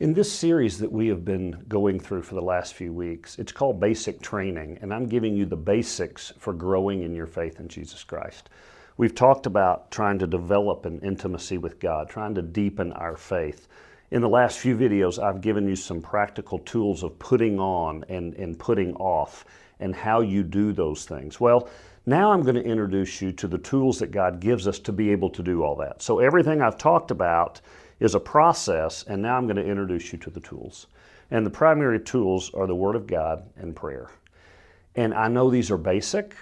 In this series that we have been going through for the last few weeks, it's called Basic Training, and I'm giving you the basics for growing in your faith in Jesus Christ. We've talked about trying to develop an intimacy with God, trying to deepen our faith. In the last few videos, I've given you some practical tools of putting on and, and putting off and how you do those things. Well, now I'm going to introduce you to the tools that God gives us to be able to do all that. So, everything I've talked about is a process, and now I'm going to introduce you to the tools. And the primary tools are the Word of God and prayer. And I know these are basic,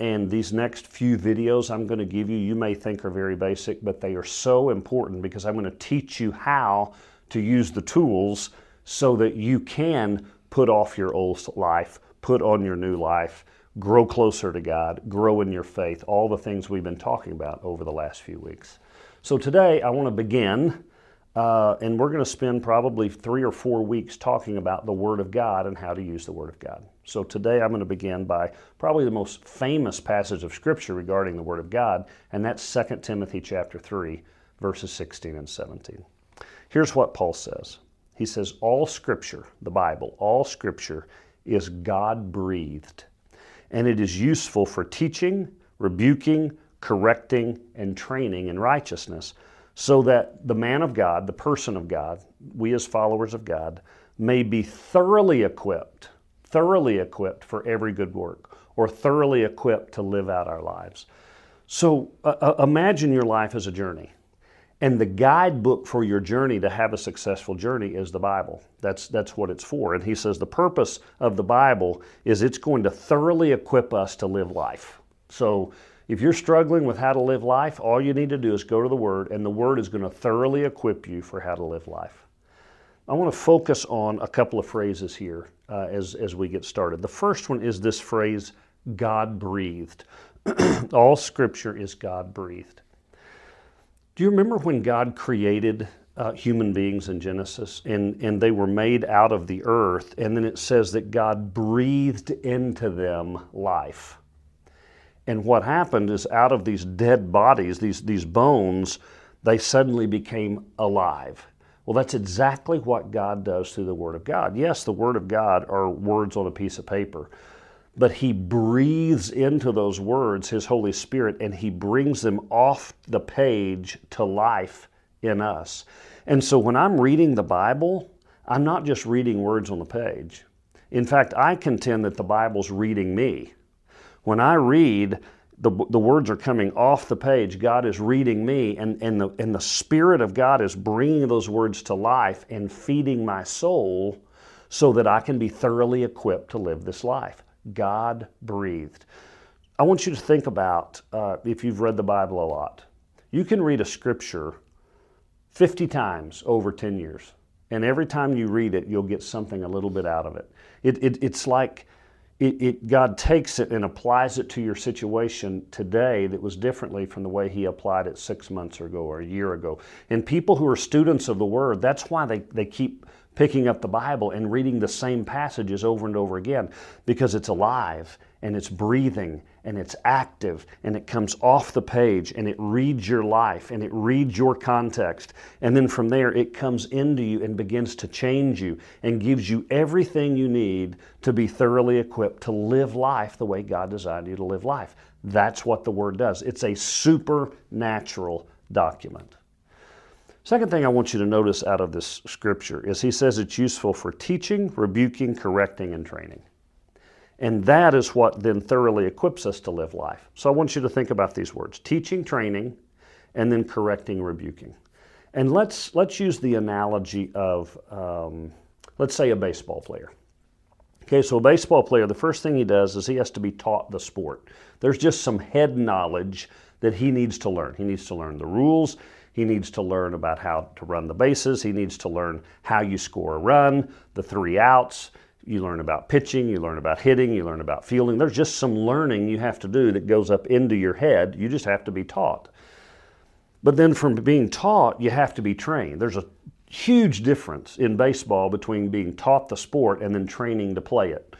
and these next few videos I'm going to give you, you may think are very basic, but they are so important because I'm going to teach you how to use the tools so that you can put off your old life, put on your new life, grow closer to God, grow in your faith, all the things we've been talking about over the last few weeks. So today I want to begin uh, and we're going to spend probably three or four weeks talking about the Word of God and how to use the Word of God. So today I'm going to begin by probably the most famous passage of Scripture regarding the Word of God, and that's 2 Timothy chapter 3, verses 16 and 17. Here's what Paul says. He says, All Scripture, the Bible, all Scripture is God breathed, and it is useful for teaching, rebuking, correcting, and training in righteousness so that the man of God, the person of God, we as followers of God, may be thoroughly equipped, thoroughly equipped for every good work, or thoroughly equipped to live out our lives. So uh, uh, imagine your life as a journey. And the guidebook for your journey to have a successful journey is the Bible. That's, that's what it's for. And he says the purpose of the Bible is it's going to thoroughly equip us to live life. So if you're struggling with how to live life, all you need to do is go to the Word, and the Word is going to thoroughly equip you for how to live life. I want to focus on a couple of phrases here uh, as, as we get started. The first one is this phrase, God breathed. all Scripture is God breathed. Do you remember when God created uh, human beings in Genesis and, and they were made out of the earth, and then it says that God breathed into them life? And what happened is out of these dead bodies, these, these bones, they suddenly became alive. Well, that's exactly what God does through the Word of God. Yes, the Word of God are words on a piece of paper, but He breathes into those words His Holy Spirit and He brings them off the page to life in us. And so when I'm reading the Bible, I'm not just reading words on the page. In fact, I contend that the Bible's reading me. When I read, the, the words are coming off the page. God is reading me, and, and, the, and the Spirit of God is bringing those words to life and feeding my soul so that I can be thoroughly equipped to live this life. God breathed. I want you to think about uh, if you've read the Bible a lot. You can read a scripture 50 times over 10 years, and every time you read it, you'll get something a little bit out of it. it, it it's like it, it, God takes it and applies it to your situation today that was differently from the way He applied it six months ago or a year ago. And people who are students of the Word, that's why they, they keep picking up the Bible and reading the same passages over and over again because it's alive and it's breathing and it's active and it comes off the page and it reads your life and it reads your context. And then from there, it comes into you and begins to change you and gives you everything you need to be thoroughly equipped to live life the way God designed you to live life. That's what the Word does. It's a supernatural document. Second thing I want you to notice out of this scripture is he says it's useful for teaching, rebuking, correcting, and training. And that is what then thoroughly equips us to live life. So I want you to think about these words teaching, training, and then correcting, rebuking. And let's, let's use the analogy of, um, let's say, a baseball player. Okay, so a baseball player, the first thing he does is he has to be taught the sport. There's just some head knowledge that he needs to learn. He needs to learn the rules, he needs to learn about how to run the bases. He needs to learn how you score a run, the three outs. You learn about pitching, you learn about hitting, you learn about fielding. There's just some learning you have to do that goes up into your head. You just have to be taught. But then from being taught, you have to be trained. There's a huge difference in baseball between being taught the sport and then training to play it.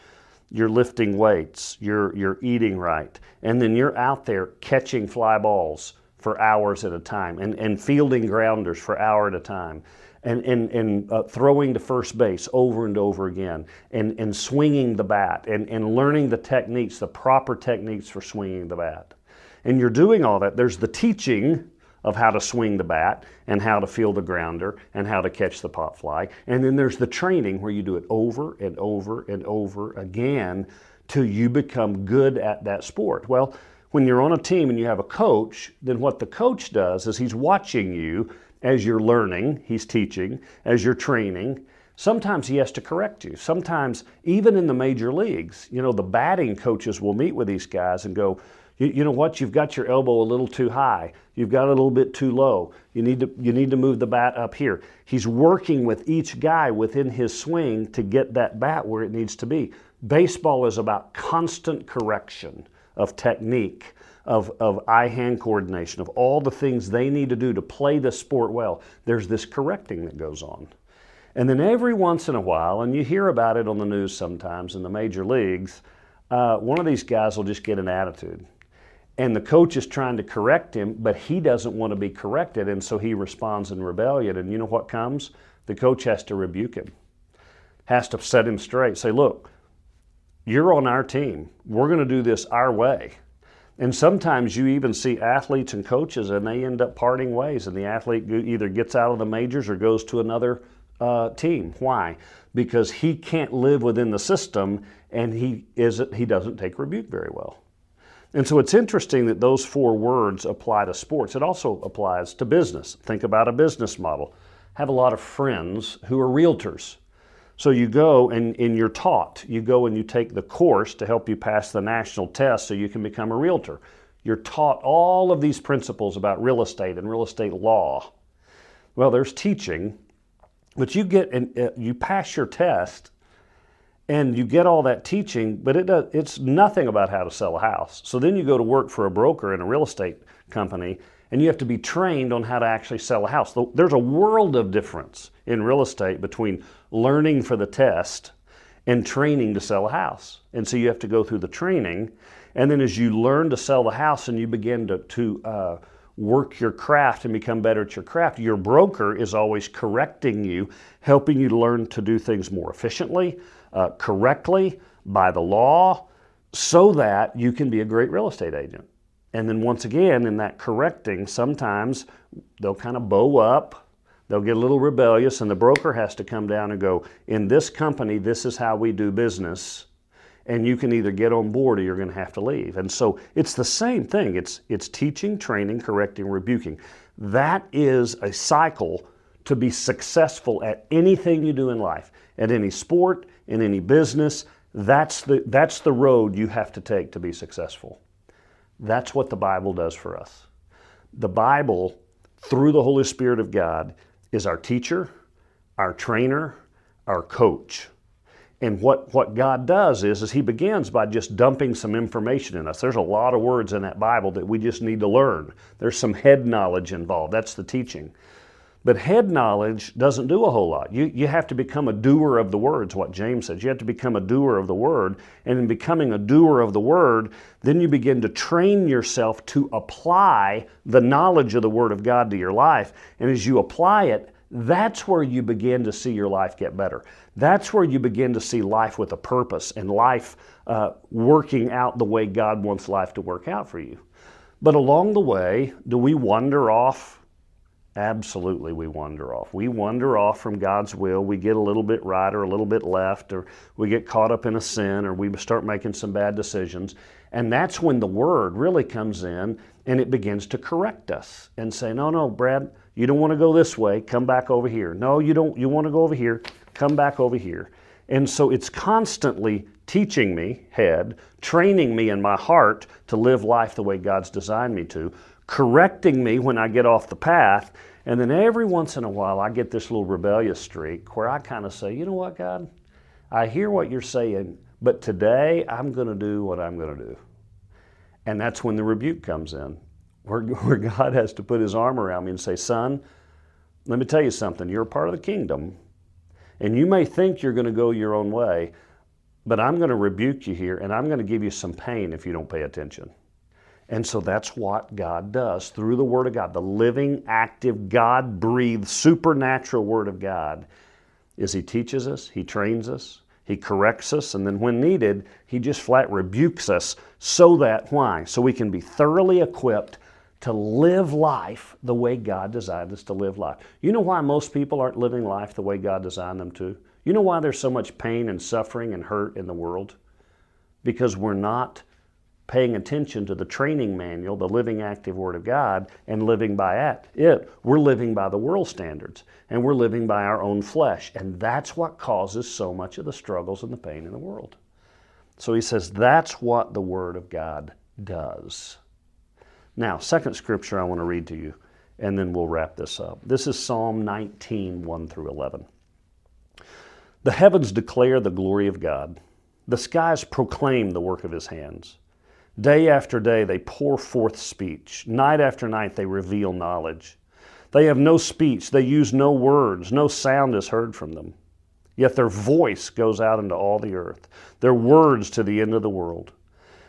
You're lifting weights, you're, you're eating right, and then you're out there catching fly balls for hours at a time and, and fielding grounders for hour at a time. and, and, and uh, throwing to first base over and over again, and, and swinging the bat, and, and learning the techniques, the proper techniques for swinging the bat. And you're doing all that. There's the teaching of how to swing the bat and how to feel the grounder and how to catch the pop fly. And then there's the training where you do it over and over and over again till you become good at that sport. Well, when you're on a team and you have a coach, then what the coach does is he's watching you as you're learning, he's teaching, as you're training. Sometimes he has to correct you. Sometimes, even in the major leagues, you know, the batting coaches will meet with these guys and go, you, you, know what? You've got your elbow a little too high. You've got a little bit too low. You need to you need to move the bat up here. He's working with each guy within his swing to get that bat where it needs to be. Baseball is about constant correction of technique, of, of eye hand coordination, of all the things they need to do to play the sport well. There's this correcting that goes on. And then every once in a while, and you hear about it on the news sometimes in the major leagues, uh, one of these guys will just get an attitude. And the coach is trying to correct him, but he doesn't want to be corrected, and so he responds in rebellion. And you know what comes? The coach has to rebuke him, has to set him straight, say, Look, you're on our team. We're going to do this our way. And sometimes you even see athletes and coaches, and they end up parting ways, and the athlete either gets out of the majors or goes to another uh, team. Why? Because he can't live within the system, and he is he doesn't take rebuke very well. And so it's interesting that those four words apply to sports. It also applies to business. Think about a business model. Have a lot of friends who are realtors. So you go and, and you're taught. You go and you take the course to help you pass the national test so you can become a realtor. You're taught all of these principles about real estate and real estate law. Well, there's teaching, but you get and uh, you pass your test and you get all that teaching, but it does, it's nothing about how to sell a house. So then you go to work for a broker in a real estate company and you have to be trained on how to actually sell a house. There's a world of difference in real estate between learning for the test and training to sell a house. And so you have to go through the training. And then as you learn to sell the house and you begin to, to uh, work your craft and become better at your craft, your broker is always correcting you, helping you learn to do things more efficiently, uh, correctly, by the law, so that you can be a great real estate agent. And then once again, in that correcting, sometimes they'll kind of bow up, they'll get a little rebellious, and the broker has to come down and go, In this company, this is how we do business. And you can either get on board or you're going to have to leave. And so it's the same thing it's, it's teaching, training, correcting, rebuking. That is a cycle to be successful at anything you do in life, at any sport, in any business. That's the, that's the road you have to take to be successful. That's what the Bible does for us. The Bible, through the Holy Spirit of God, is our teacher, our trainer, our coach. And what, what God does is, is He begins by just dumping some information in us. There's a lot of words in that Bible that we just need to learn. There's some head knowledge involved. That's the teaching. But head knowledge doesn't do a whole lot. You, you have to become a doer of the words, what James says. You have to become a doer of the word. And in becoming a doer of the word, then you begin to train yourself to apply the knowledge of the word of God to your life. And as you apply it, that's where you begin to see your life get better. That's where you begin to see life with a purpose and life uh, working out the way God wants life to work out for you. But along the way, do we wander off Absolutely, we wander off. We wander off from God's will. We get a little bit right or a little bit left, or we get caught up in a sin, or we start making some bad decisions. And that's when the Word really comes in and it begins to correct us and say, No, no, Brad, you don't want to go this way. Come back over here. No, you don't. You want to go over here. Come back over here. And so it's constantly teaching me, head, training me in my heart to live life the way God's designed me to, correcting me when I get off the path. And then every once in a while, I get this little rebellious streak where I kind of say, you know what, God? I hear what you're saying, but today I'm going to do what I'm going to do. And that's when the rebuke comes in, where, where God has to put his arm around me and say, son, let me tell you something. You're a part of the kingdom. And you may think you're going to go your own way, but I'm going to rebuke you here and I'm going to give you some pain if you don't pay attention. And so that's what God does through the Word of God. The living, active, God breathed, supernatural Word of God is He teaches us, He trains us, He corrects us, and then when needed, He just flat rebukes us so that, why? So we can be thoroughly equipped to live life the way God designed us to live life. You know why most people aren't living life the way God designed them to? You know why there's so much pain and suffering and hurt in the world? Because we're not paying attention to the training manual, the living active Word of God, and living by it. We're living by the world standards, and we're living by our own flesh. And that's what causes so much of the struggles and the pain in the world. So he says that's what the Word of God does. Now, second scripture I want to read to you, and then we'll wrap this up. This is Psalm 19, 1 through 11. The heavens declare the glory of God, the skies proclaim the work of his hands. Day after day, they pour forth speech. Night after night, they reveal knowledge. They have no speech, they use no words, no sound is heard from them. Yet their voice goes out into all the earth, their words to the end of the world.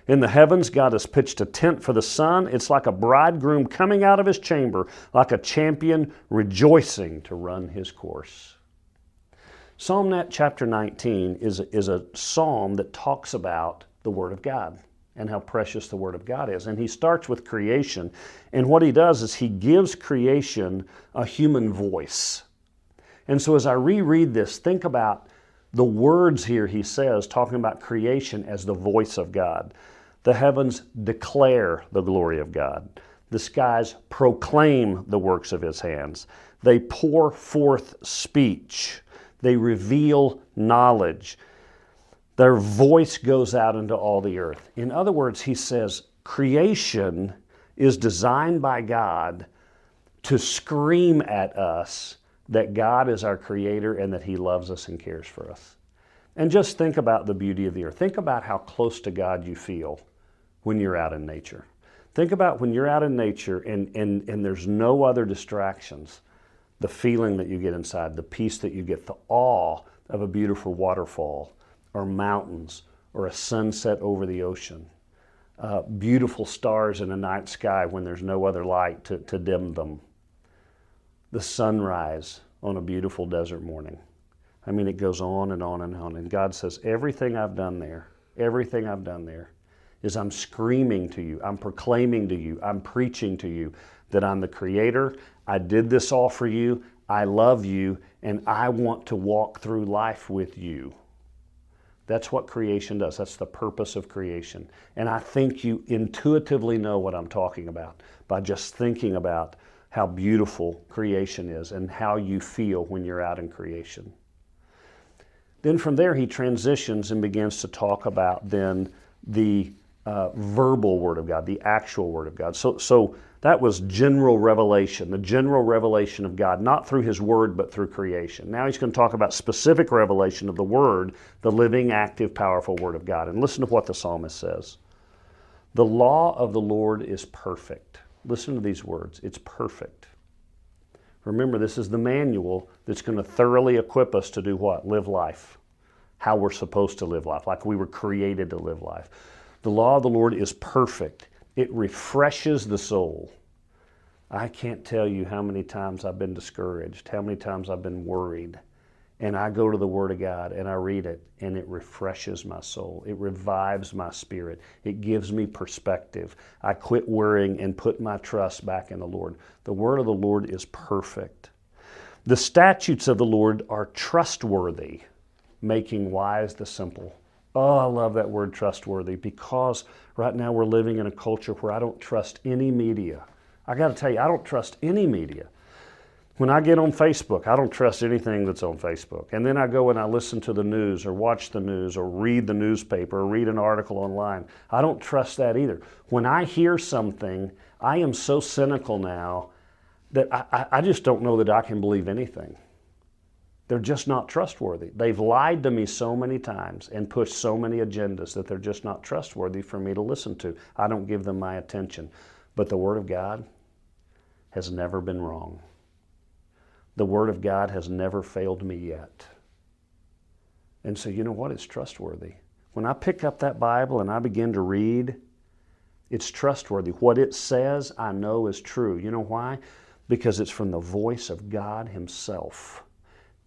In the heavens, God has pitched a tent for the sun. It's like a bridegroom coming out of his chamber, like a champion rejoicing to run his course. Psalm chapter 19 is, is a psalm that talks about the Word of God and how precious the Word of God is. And he starts with creation. And what he does is he gives creation a human voice. And so as I reread this, think about the words here he says, talking about creation as the voice of God. The heavens declare the glory of God. The skies proclaim the works of his hands. They pour forth speech. They reveal knowledge. Their voice goes out into all the earth. In other words, he says, creation is designed by God to scream at us that God is our creator and that he loves us and cares for us. And just think about the beauty of the earth. Think about how close to God you feel when you're out in nature. Think about when you're out in nature and, and, and there's no other distractions, the feeling that you get inside, the peace that you get, the awe of a beautiful waterfall or mountains or a sunset over the ocean. Uh, beautiful stars in a night sky when there's no other light to, to dim them. The sunrise on a beautiful desert morning. I mean, it goes on and on and on. And God says, Everything I've done there, everything I've done there is I'm screaming to you, I'm proclaiming to you, I'm preaching to you that I'm the Creator. I did this all for you. I love you, and I want to walk through life with you. That's what creation does. That's the purpose of creation. And I think you intuitively know what I'm talking about by just thinking about how beautiful creation is and how you feel when you're out in creation. Then from there, he transitions and begins to talk about then the uh, verbal Word of God, the actual Word of God. So, so that was general revelation, the general revelation of God, not through His Word, but through creation. Now he's going to talk about specific revelation of the Word, the living, active, powerful Word of God. And listen to what the psalmist says The law of the Lord is perfect. Listen to these words it's perfect. Remember, this is the manual that's going to thoroughly equip us to do what? Live life. How we're supposed to live life, like we were created to live life. The law of the Lord is perfect it refreshes the soul. I can't tell you how many times I've been discouraged, how many times I've been worried. And I go to the Word of God and I read it, and it refreshes my soul. It revives my spirit. It gives me perspective. I quit worrying and put my trust back in the Lord. The Word of the Lord is perfect. The statutes of the Lord are trustworthy, making wise the simple. Oh, I love that word trustworthy because right now we're living in a culture where I don't trust any media. I got to tell you, I don't trust any media. When I get on Facebook, I don't trust anything that's on Facebook. And then I go and I listen to the news or watch the news or read the newspaper or read an article online. I don't trust that either. When I hear something, I am so cynical now that I, I just don't know that I can believe anything. They're just not trustworthy. They've lied to me so many times and pushed so many agendas that they're just not trustworthy for me to listen to. I don't give them my attention. But the Word of God has never been wrong. The Word of God has never failed me yet. And so, you know what? It's trustworthy. When I pick up that Bible and I begin to read, It's trustworthy. What it says, I know is true. You know why? Because it's from the voice of God Himself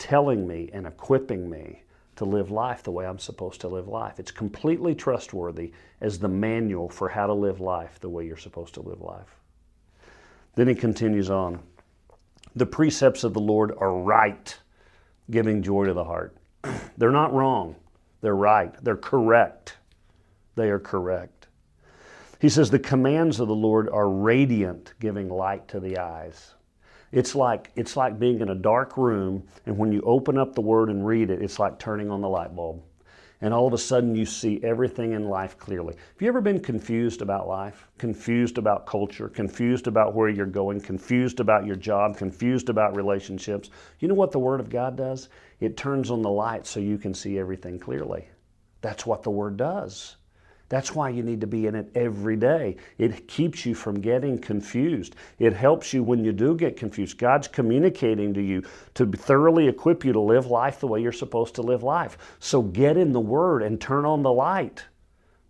telling me and equipping me to live life the way I'm supposed to live life. It's completely trustworthy as the manual for how to live life the way you're supposed to live life. Then he continues on The precepts of the Lord are right, giving joy to the heart. They're not wrong, they're right, they're correct. They are correct. He says, The commands of the Lord are radiant, giving light to the eyes. It's like, it's like being in a dark room, and when you open up the Word and read it, it's like turning on the light bulb. And all of a sudden, you see everything in life clearly. Have you ever been confused about life? Confused about culture? Confused about where you're going? Confused about your job? Confused about relationships? You know what the Word of God does? It turns on the light so you can see everything clearly. That's what the Word does. That's why you need to be in it every day. It keeps you from getting confused. It helps you when you do get confused. God's communicating to you to thoroughly equip you to live life the way you're supposed to live life. So get in the Word and turn on the light.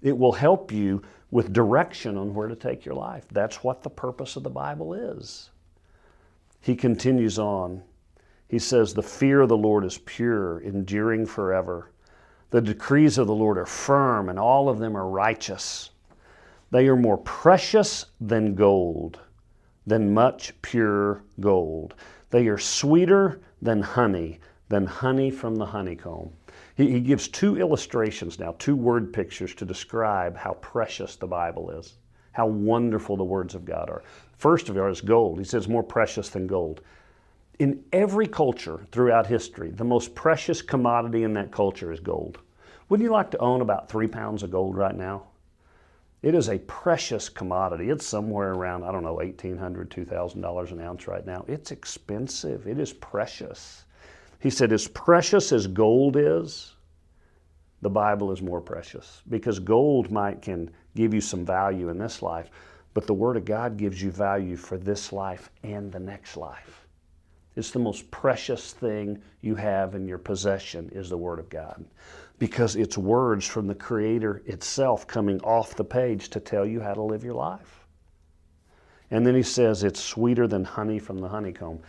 It will help you with direction on where to take your life. That's what the purpose of the Bible is. He continues on. He says, The fear of the Lord is pure, enduring forever. The decrees of the Lord are firm, and all of them are righteous. They are more precious than gold, than much pure gold. They are sweeter than honey, than honey from the honeycomb. He, he gives two illustrations now, two word pictures to describe how precious the Bible is, how wonderful the words of God are. First of all is gold. He says more precious than gold in every culture throughout history, the most precious commodity in that culture is gold. Wouldn't you like to own about three pounds of gold right now? It is a precious commodity. It's somewhere around, I don't know, $1,800, $2,000 an ounce right now. It's expensive. It is precious. He said, as precious as gold is, the Bible is more precious because gold might can give you some value in this life, but the Word of God gives you value for this life and the next life. It's the most precious thing you have in your possession is the Word of God because it's words from the Creator itself coming off the page to tell you how to live your life. And then he says it's sweeter than honey from the honeycomb.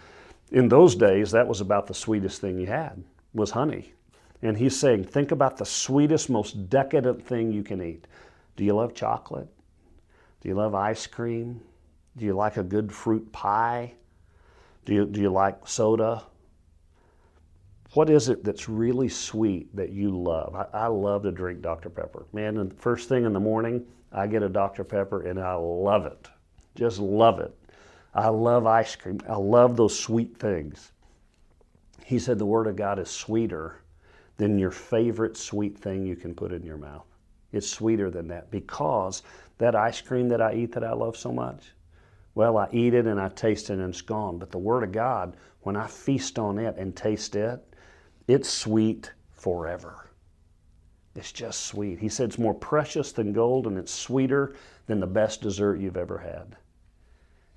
In those days, that was about the sweetest thing you had was honey. And he's saying, think about the sweetest, most decadent thing you can eat. Do you love chocolate? Do you love ice cream? Do you like a good fruit pie? Do you, do you like soda? What is it that's really sweet that you love? I, I love to drink Dr. Pepper. Man, the first thing in the morning, I get a Dr. Pepper and I love it. Just love it. I love ice cream. I love those sweet things. He said the Word of God is sweeter than your favorite sweet thing you can put in your mouth. It's sweeter than that because that ice cream that I eat that I love so much, well, I eat it and I taste it and it's gone. But the Word of God, when I feast on it and taste it, it's sweet forever. It's just sweet. He said it's more precious than gold and it's sweeter than the best dessert you've ever had.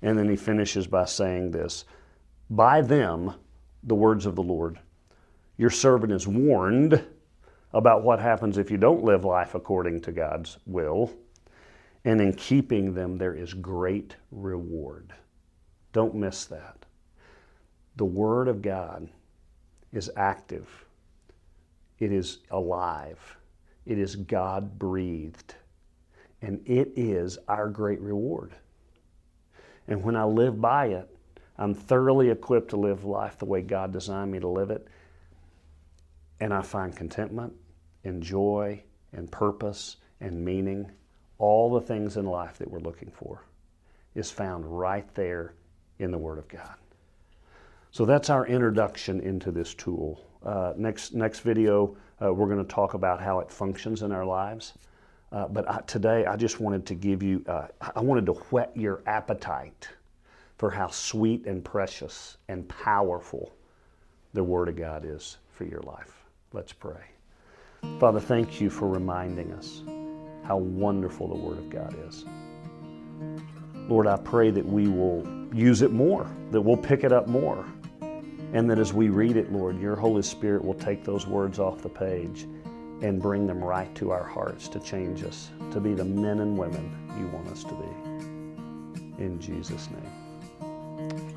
And then he finishes by saying this By them, the words of the Lord, your servant is warned about what happens if you don't live life according to God's will and in keeping them there is great reward. Don't miss that. The Word of God is active, it is alive, it is God breathed, and it is our great reward. And when I live by it, I'm thoroughly equipped to live life the way God designed me to live it. And I find contentment and joy and purpose and meaning all the things in life that we're looking for is found right there in the Word of God. So that's our introduction into this tool. Uh, next, next video, uh, we're going to talk about how it functions in our lives. Uh, but I, today, I just wanted to give you, uh, I wanted to whet your appetite for how sweet and precious and powerful the Word of God is for your life. Let's pray. Father, thank you for reminding us how wonderful the Word of God is. Lord, I pray that we will use it more, that we'll pick it up more, and that as we read it, Lord, your Holy Spirit will take those words off the page and bring them right to our hearts to change us, to be the men and women you want us to be. In Jesus' name,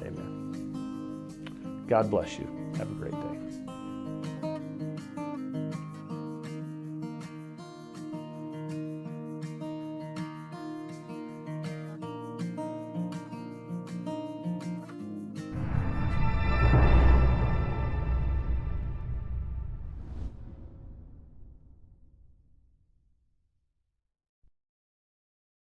amen. God bless you. Have a great day.